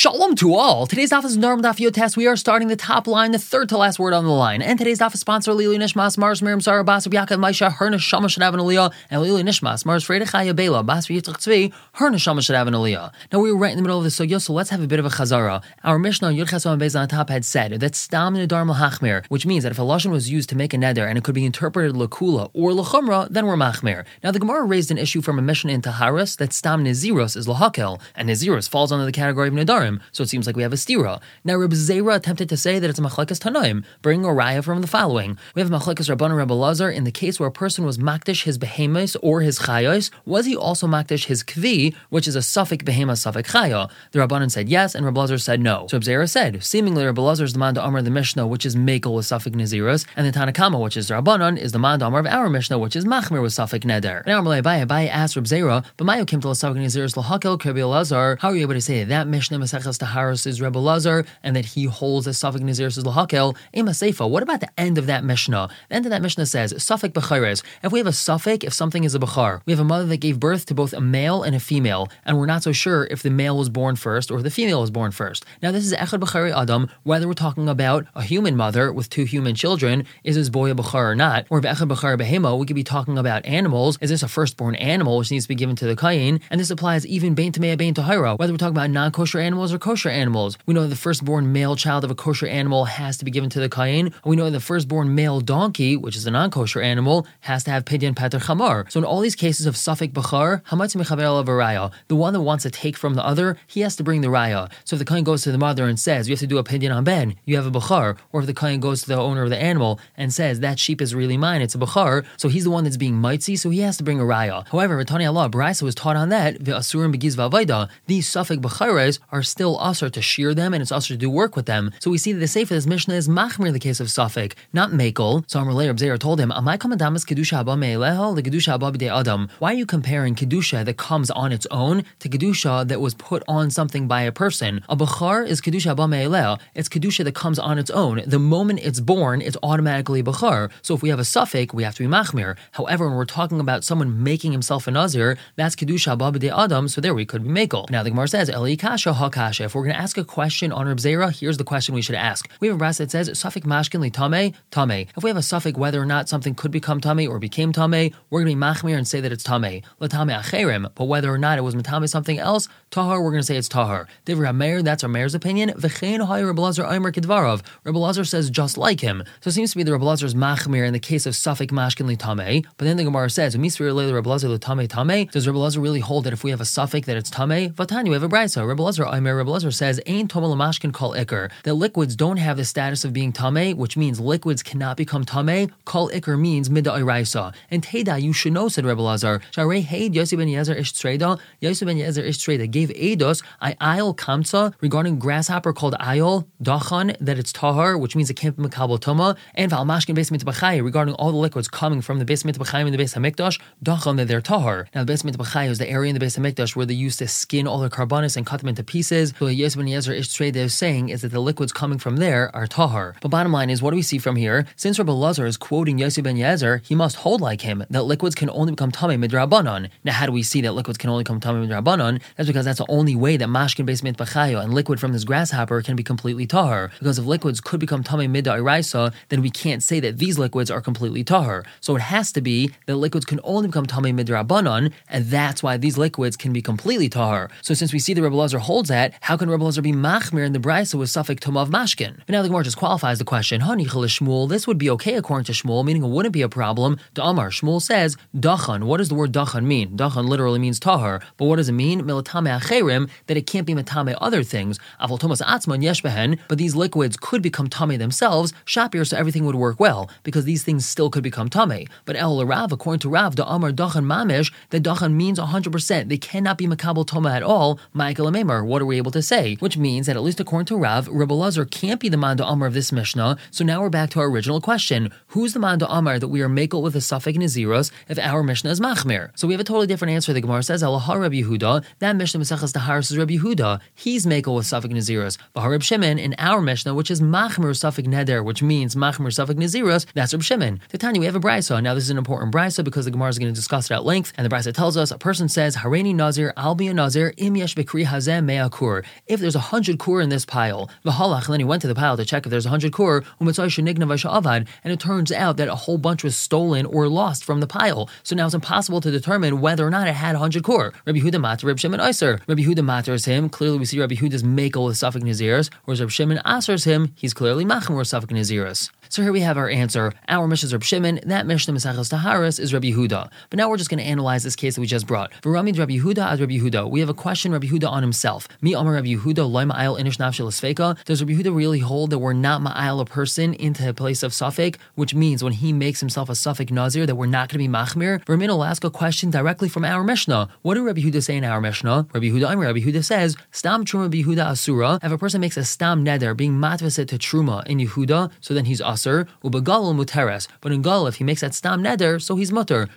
Shalom to all. Today's daf is Norm Daf Yotes. We are starting the top line, the third to last word on the line. And today's daf is sponsored Lili Nishmas, Mars Miriam Sarah Bas Yaakov Maisha, Her Neshama should have an aliyah, and Lili Nishmas, Mars Freda Chaya Bela, Bas Yitzchak Tzvi, Her Neshama should have an aliyah. Now we were right in the middle of the sugya, so let's have a bit of a chazara. Our Mishnah Yud Chesam Bez on top had said that Stam Nedar Machmir, which means that if a lashon was used to make a neder and it could be interpreted lakula or lachumra, then we're machmir. Now the Gemara raised an issue from a Mishnah in Taharis that Stam Neziros is lahakel, and Neziros falls under the category of Nedarim, so it seems like we have a stira. Now Reb Zera attempted to say that it's a machlekes tanaim, bringing a raya from the following. We have machlekes Rabban Rebbe Lazar in the case where a person was makdish his behemoths or his chayos, was he also makdish his kvi, which is a suffix behema suffix chaya? The Rabbanan said yes, and Reb Lazar said no. So Reb Zera said, seemingly Reb Lazar is the man to Amr the Mishnah, which is makel with suffix Naziros, and the Tanakama, which is the Rabbanan, is the man to Amr of our Mishnah, which is machmir with suffix neder. Now Amalei Abaye, Abaye asked Reb Zera, but Mayo came to suffix Naziros lahakel Kirbi Lazar. How are you able to say that, that Mishnah Maseches Taharos is Rebbe Lazar and that he holds a suffix Naziris is Lahakel, Ema Seifa. What about the end of that Mishnah? The end of that Mishnah says, Suffix Bechares. If we have a suffix, if something is a Bechar, we have a mother that gave birth to both a male and a female, and we're not so sure if the male was born first or the female was born first. Now, this is Echad Bechari Adam, whether we're talking about a human mother with two human children, is this boy a Bechar or not? Or Echad Bechar Behemo, we could be talking about animals. Is this a firstborn animal which needs to be given to the Kayin? And this applies even Bain to Bain whether we're talking about non kosher animals or kosher animals. We know that the firstborn male child of a kosher animal has to be given to the kain. We know that the firstborn male donkey, which is a non-kosher animal, has to have pidyon pater chamar. So in all these cases of suffix bachar, hamatz mechaver raya, the one that wants to take from the other, he has to bring the raya. So if the kain goes to the mother and says, you have to do a pidyon on ben, you have a bachar, or if the kain goes to the owner of the animal and says, that sheep is really mine, it's a bachar, so he's the one that's being mitzi, so he has to bring a raya. However, Ratani Allah, Brisa was taught on that, the asurim begiz vavaida, these suffix bachares are still usher to shear them and it's usher to do work with them. So we see that the Sefer this Mishnah is machmir in the case of Safik, not Makel. So Amrulay Rabzeir told him, kedusha the kedusha adam. Why are you comparing kedusha that comes on its own to kedusha that was put on something by a person? A bachar is kedusha me'eleho. It's kedusha that comes on its own. The moment it's born, it's automatically bachar. So if we have a suffix, we have to be machmir. However, when we're talking about someone making himself a nazir, that's kedusha haba b'dei adam. So there we could be Makel. Now the Gemara says, Eli kasha ha kasha. If we're going to ask a question on Reb Zera, here's the question we should ask. We have a brass that says suffix mashkin li tame, tame. If we have a suffix whether or not something could become tame or became tame, we're going to be machmir and say that it's tame. Latame acherim. But whether or not it was matame something else, tahar, we're going to say it's tahar. Divra Hameir, that's our mayor's opinion. V'chein hay Rebbe Lazar Aimer kedvarav. Rebbe Lazar says just like him. So it seems to be the Lazar's machmir in the case of suffix mashkin li tame. But then the Gemara says, tame. Does Lazar really hold that if we have a suffix that it's tame? Vatani, we have a brisa. Lazar Aimer, Rebbe Lazar says, ain tomal mashkin kol ikr. That liquids don't have the status of being tame, which means liquids cannot become tame. Kol ikr means mida iraisa. And teda, you should know, said Rebbe Lazar. Sharei heid Yosef ben Yezer ish treda. Yosef ben Yezer ish treda gave eidos I ayol kamsa regarding grasshopper called ayol dachan that it's tahar, which means it can't be makabel toma, and val mashkin beis mitbachai regarding all the liquids coming from the beis mitbachai and the beis hamikdash dachan that they're tahar. Now the beis mitbachai is the area in the beis hamikdash where they used to skin all the carbonis and cut them into pieces. So Yosef ben Yezer is saying is that the liquids coming from there are tahar. But bottom line is, what do we see from here? Since Rabbi Lazar is quoting Yosef ben Yezer, he must hold like him that liquids can only become tame midrabanon. Now, how do we see that liquids can only come tame midrabanon? That's because that's the only way that mashkin base mitbachayo and liquid from this grasshopper can be completely tahar. Because if liquids could become tame midairaisa, then we can't say that these liquids are completely tahar. So it has to be that liquids can only become tame midrabanon, and that's why these liquids can be completely tahar. So since we see the Rabbi Lazar holds that, how can Rabbi Lazar be machmir in the brisa with suffix tomav mashkin? But now the Gemara just qualifies the question. Hani Shmuel, this would be okay according to Shmuel, meaning it wouldn't be a problem. The Amar Shmuel says dachan. What does the word dachan mean? Dachan literally means tahar, but what does it mean? Milatame acherim that it can't be matame other things. Avol tomas atzman yesh behen, but these liquids could become tame themselves. Shapir, so everything would work well because these things still could become tame. But El Rav, according to Rav, the Amar dachan mamish, that dachan means 100%. They cannot be makabel toma at all. Michael what are we able to say? Which means that at least according to Rav, Rebbe Lazar can't be the Manda Amar of this Mishnah. So now we're back to our original question: Who's the Manda Amar that we are makel with a suffix naziros if our Mishnah is machmir? So we have a totally different answer. The Gemara says Allah Rabbi Yehuda. That Mishnah Maseches Taharis is Rabbi Yehuda. He's makel with suffix naziros. But Shimon in our Mishnah, which is machmir suffix neder, which means machmir suffix naziros, that's Reb Shimon. Tanya, we have a brisa. Now this is an important brisa because the Gemara is going to discuss it at length, and the brisa tells us a person says Hareni Nazir, I'll be a Nazir, im yesh bekri hazeh me'akur. Kur. If there's a hundred kur in this pile, v'halach, and then he went to the pile to check if there's a hundred kur, avad, and it turns out that a whole bunch was stolen or lost from the pile. So now it's impossible to determine whether or not it had a hundred kur. Rabbi Huda Matar, Rabbi Shimon Iser. Rabbi Huda Matar him. Clearly, we see Rabbi Huda's makel with suffix naziris, whereas Rabbi Shimon Aser's him. He's clearly machmer with suffix naziris. So here we have our answer. Our Mishnah is Reb Shimon, that Mishnah Mesachos Taharis is Rabbi Yehuda. But now we're just going to analyze this case that we just brought. V'ramid Rabbi Huda ad Rabbi Huda. We have a question Rabbi Yehuda on himself. Mi Amar Rabbi Huda loy ma'ayil inish nafshel Does Rabbi Yehuda really hold that we're not ma'ayil a person into a place of suffix, which means when he makes himself a suffix nazir that we're not going to be machmir? Ramin will ask a question directly from our Mishnah. What did Rabbi Yehuda say in our Mishnah? Rabbi Yehuda, Rabbi Huda says, Stam Truma Rabbi Huda Asura. If a person makes a stam neder, being matvaset to Truma in Yehuda, so then he's Asur. Muteres. But in galul, if he makes that stam neder, so he's mutter.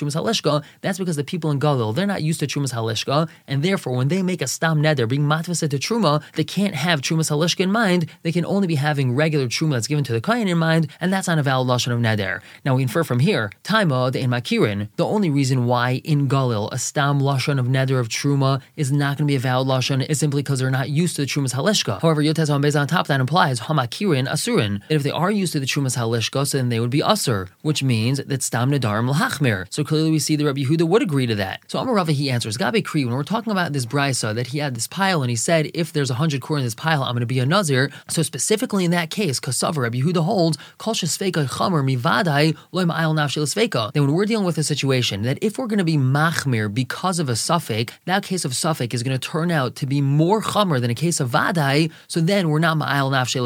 Trumas halishka. That's because the people in Galil, they're not used to trumas halishka, and therefore when they make a stam neder, being matvasa to truma, they can't have trumas halishka in mind. They can only be having regular truma that's given to the kain in mind, and that's not a valid lashon of neder. Now we infer from here, taima in makirin. The only reason why in galil a stam lashon of neder of truma is not going to be a valid lashon is simply because they're not used to the trumas halishka. However, yotez on top that implies hamakirin asurin. And if they are used to the Trumas Halishkos, then they would be Usr, which means that Stam Nadarim Lahachmir. So clearly we see that Rabbi Yehuda would agree to that. So Amar Rava, he answers, Gabe Kri, when we're talking about this Brisa, that he had this pile and he said, if there's a hundred core in this pile, I'm going to be a Nazir. So specifically in that case, Kasavar, Rabbi Yehuda holds, Kol Shesveka Chamer Mivadai Loy Ma'ayel Nafshel. Then when we're dealing with a situation that if we're going to be Machmir because of a suffix, that case of suffix is going to turn out to be more Chamer than a case of Vadai, so then we're not Ma'ayel Nafshel.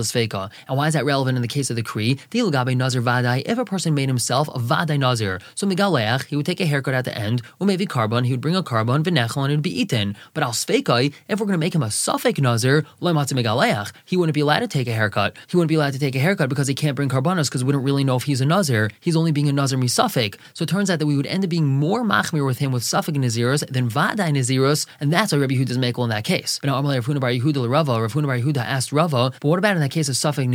And why is that relevant in the case of the decree, Dilgabe Nazir Vadai, if a person made himself a Vadai Nazir, so Migaleach, he would take a haircut at the end, or maybe carbon, he would bring a carbon, Vinechel, and it would be eaten. But Al Sveikai, if we're going to make him a Suffolk Nazir, Lematze Migaleach, he wouldn't be allowed to take a haircut. He wouldn't be allowed to take a haircut because he can't bring carbonos because we don't really know if he's a Nazir. He's only being a Nazir Misafik. So it turns out that we would end up being more Machmir with him with Suffolk Naziros than Vadai Naziros, and that's why Rabbi Yehuda's makel in that case. But now Amalei Rav Huna Bar Yehuda Rava, Rav Yehuda asked Rava, but what about in that case of Suffolk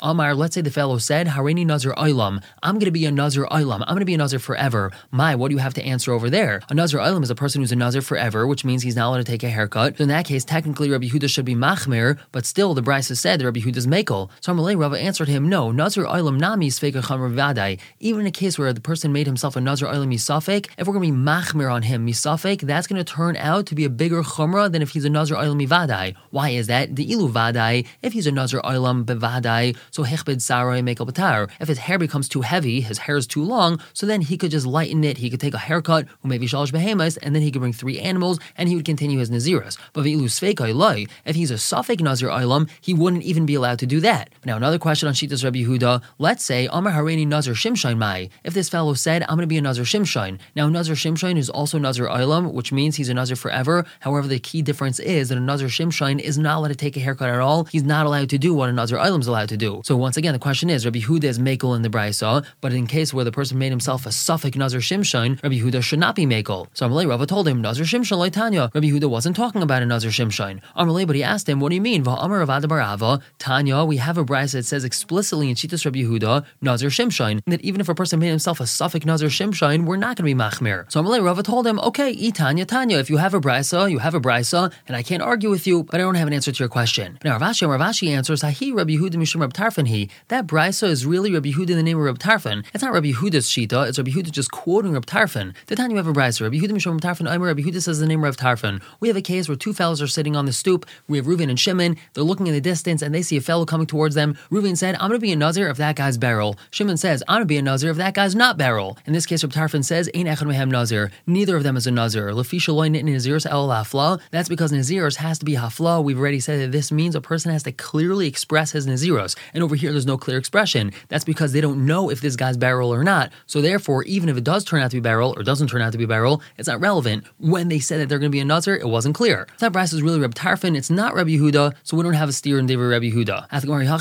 Amar, let's say the fellow said, Harini Nazir Oilam. I'm going to be a Nazir Oilam. I'm going to be a Nazir forever. My, what do you have to answer over there? A Nazir Oilam is a person who's a Nazir forever, which means he's not allowed to take a haircut. So in that case, technically Rabbi Huda should be Machmir, but still the has said that Rabbi Huda's Makel. So Amalei Rava answered him, no, Nazir Oilam Nami Chamr Vadai. Even in a case where the person made himself a Nazir Oilam Misafek, if we're going to be Machmir on him Misafek, that's going to turn out to be a bigger Chumrah than if he's a Nazir Oilam Vadai. Why is that? The Ilu Vadai, if he's a Nazir Oilam Bevadai, so Hechbed Sarai Mekel Batar. If his hair becomes too heavy, his hair is too long, so then he could just lighten it. He could take a haircut, or maybe shalosh behemoths, and then he could bring three animals, and he would continue his naziras. But if he's a suffix nazir ilam, he wouldn't even be allowed to do that. Now another question on Shitas Rabbi Yehuda. Let's say Amar Hareini Nazir Shimshon Mai. If this fellow said, "I'm going to be a Nazir Shimshon," now Nazir Shimshon is also Nazir ilam, which means he's a Nazir forever. However, the key difference is that a Nazir Shimshon is not allowed to take a haircut at all. He's not allowed to do what a Nazir ilam is allowed to do. So once again, the question is, Rabbi Huda is makel in the Brisa, but in case where the person made himself a suffix Nazir Shimshon, Rabbi Huda should not be makel. So Amalei Rava told him, Nazir Shimshon Tanya. Rabbi Huda wasn't talking about a Nazir Shimshon. Amalei, but he asked him, what do you mean? Va'amar Barava, Tanya, we have a Brisa that says explicitly in Shitas Rabbi Huda Nazir Shimshon, that even if a person made himself a suffix Nazir Shimshon, we're not going to be machmir. So Amalei Rava told him, okay, Itanya Tanya, if you have a Brisa, you have a Brisa, and I can't argue with you, but I don't have an answer to your question. Now Ravashi, Ravashi answers, Hahi Rabbi Yehuda Mishum Rab Tarfon he. That Brisa is really Rabbi Yehuda in the name of Rab Tarfan. It's not Rabbi Yehuda's shita. It's Rabbi Yehuda just quoting Rab Tarfon. The time you have a brisa, Rabbi Yehuda Mishom Tarfon, Aimer, Rabbi Yehuda says the name Rab Tarfon. We have a case where two fellows are sitting on the stoop. We have Reuven and Shimon. They're looking in the distance and they see a fellow coming towards them. Reuven said, I'm going to be a Nazir if that guy's barrel. Shimon says, I'm going to be a Nazir if that guy's not barrel. In this case, Rab Tarfon says, Ain't Echad Mehem Nazir. Neither of them is a Nazir. Lafisha loy nit Nazirs el hafla. That's because Nazirs has to be hafla. We've already said that this means a person has to clearly express his Naziros. And over here, there's no clear expression. That's because they don't know if this guy's barrel or not. So therefore, even if it does turn out to be barrel or doesn't turn out to be barrel, it's not relevant. When they said that they're going to be a Nazir, it wasn't clear. That brass is really Reb Tarfon, it's not Rabbi Yehuda, so we don't have a steer in David Rabbi Yehuda.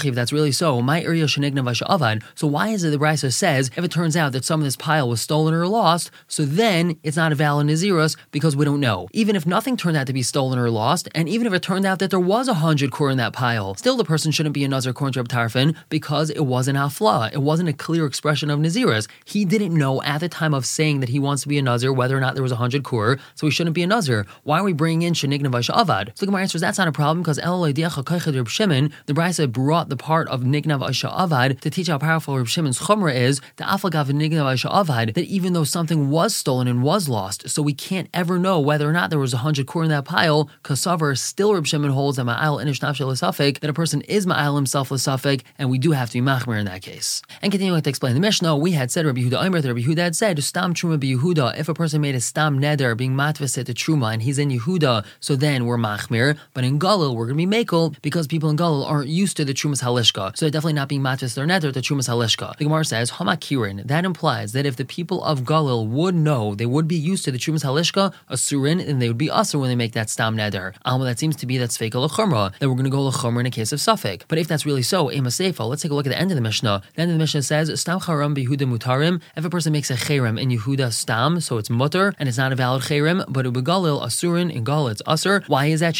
if that's really so, my area shenigna avad. So why is it the Brisa says if it turns out that some of this pile was stolen or lost, so then it's not a valid Naziros because we don't know. Even if nothing turned out to be stolen or lost, and even if it turned out that there was a hundred core in that pile, still the person shouldn't be a Nazir according to Reb Tarfon because it wasn't Afla. It wasn't a clear expression of Naziris. He didn't know at the time of saying that he wants to be a Nazir whether or not there was a hundred kur, so he shouldn't be a Nazir. Why are we bringing in Shenigna Vaisha Avad? So the Gemara answers that's not a problem because the Brisa brought the part of Nigna Vaisha Avad to teach how powerful Reb Shimon's Chumrah is, the Aflagav Nigna Vaisha Avad, that even though something was stolen and was lost, so we can't ever know whether or not there was a hundred kur in that pile, Kasavar still Reb Shimon holds that Ma'al Inish Nafshel that a person is Ma'al himself And we do have to be Machmer in that case. And continuing to explain the Mishnah, we had said Rabbi Yehuda Omer, Rabbi Yehuda had said, Stam Truma be Yehuda, if a person made a Stam Neder being Matvaset to Truma and he's in Yehuda, so then we're Machmir, but in Galil we're going to be Makel because people in Galil aren't used to the Trumas Halishka, so they're definitely not being Matvaset their Neder to Trumas Halishka. The Gemara says, Hamakirin, that implies that if the people of Galil would know, they would be used to the Trumas Halishka, a Surin, and they would be Asur when they make that Stam Neder. Alma, that seems to be that's Lachumra, that we're going to go Lachumra in a case of Suffolk. But if that's really so, Seifa, let's take a look at the end of the Mishnah. The end of the Mishnah says, Stam Charam Behuda Mutarim, if a person makes a Cherem in Yehuda Stam, so it's mutter, and it's not a valid Cherem, but Ubegalil Asurin, in Gal it's Asur. Why is that?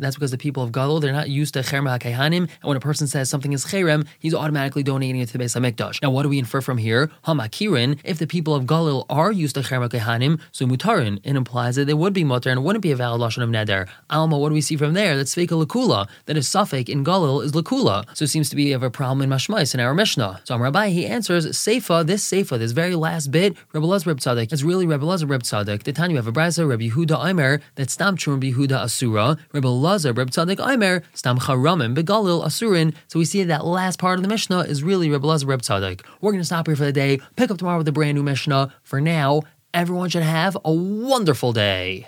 That's because the people of Galil, they're not used to Cherem HaKehanim, and when a person says something is Cherem, he's automatically donating it to the Beis HaMikdash. Now, what do we infer from here? Hamakirin, if the people of Galil are used to Cherem HaKehanim, so Mutarin, it implies that they would be mutter and wouldn't be a valid Lashon of Neder. Alma, what do we see from there? That's Sveka Lakula, that a suffix in Galil is Lakula. So it seems to be of a problem in Mashmais in our Mishnah. So Rabbi, he answers, Seifa, this Seifa, this very last bit, Rebbe Laz Reb Tzaddik, it's really Rebbe Laz Reb Tzaddik. The you have a brisa, Rebbe Yehuda Aimer, that Stam Chum Yehuda Asura, Rebbe Lazar Reb Tzaddik Aimer, Stam Charamim Begalil Asurin. So we see that last part of the Mishnah is really Rebbe Laz Reb Tzaddik. We're going to stop here for the day, pick up tomorrow with a brand new Mishnah. For now, everyone should have a wonderful day.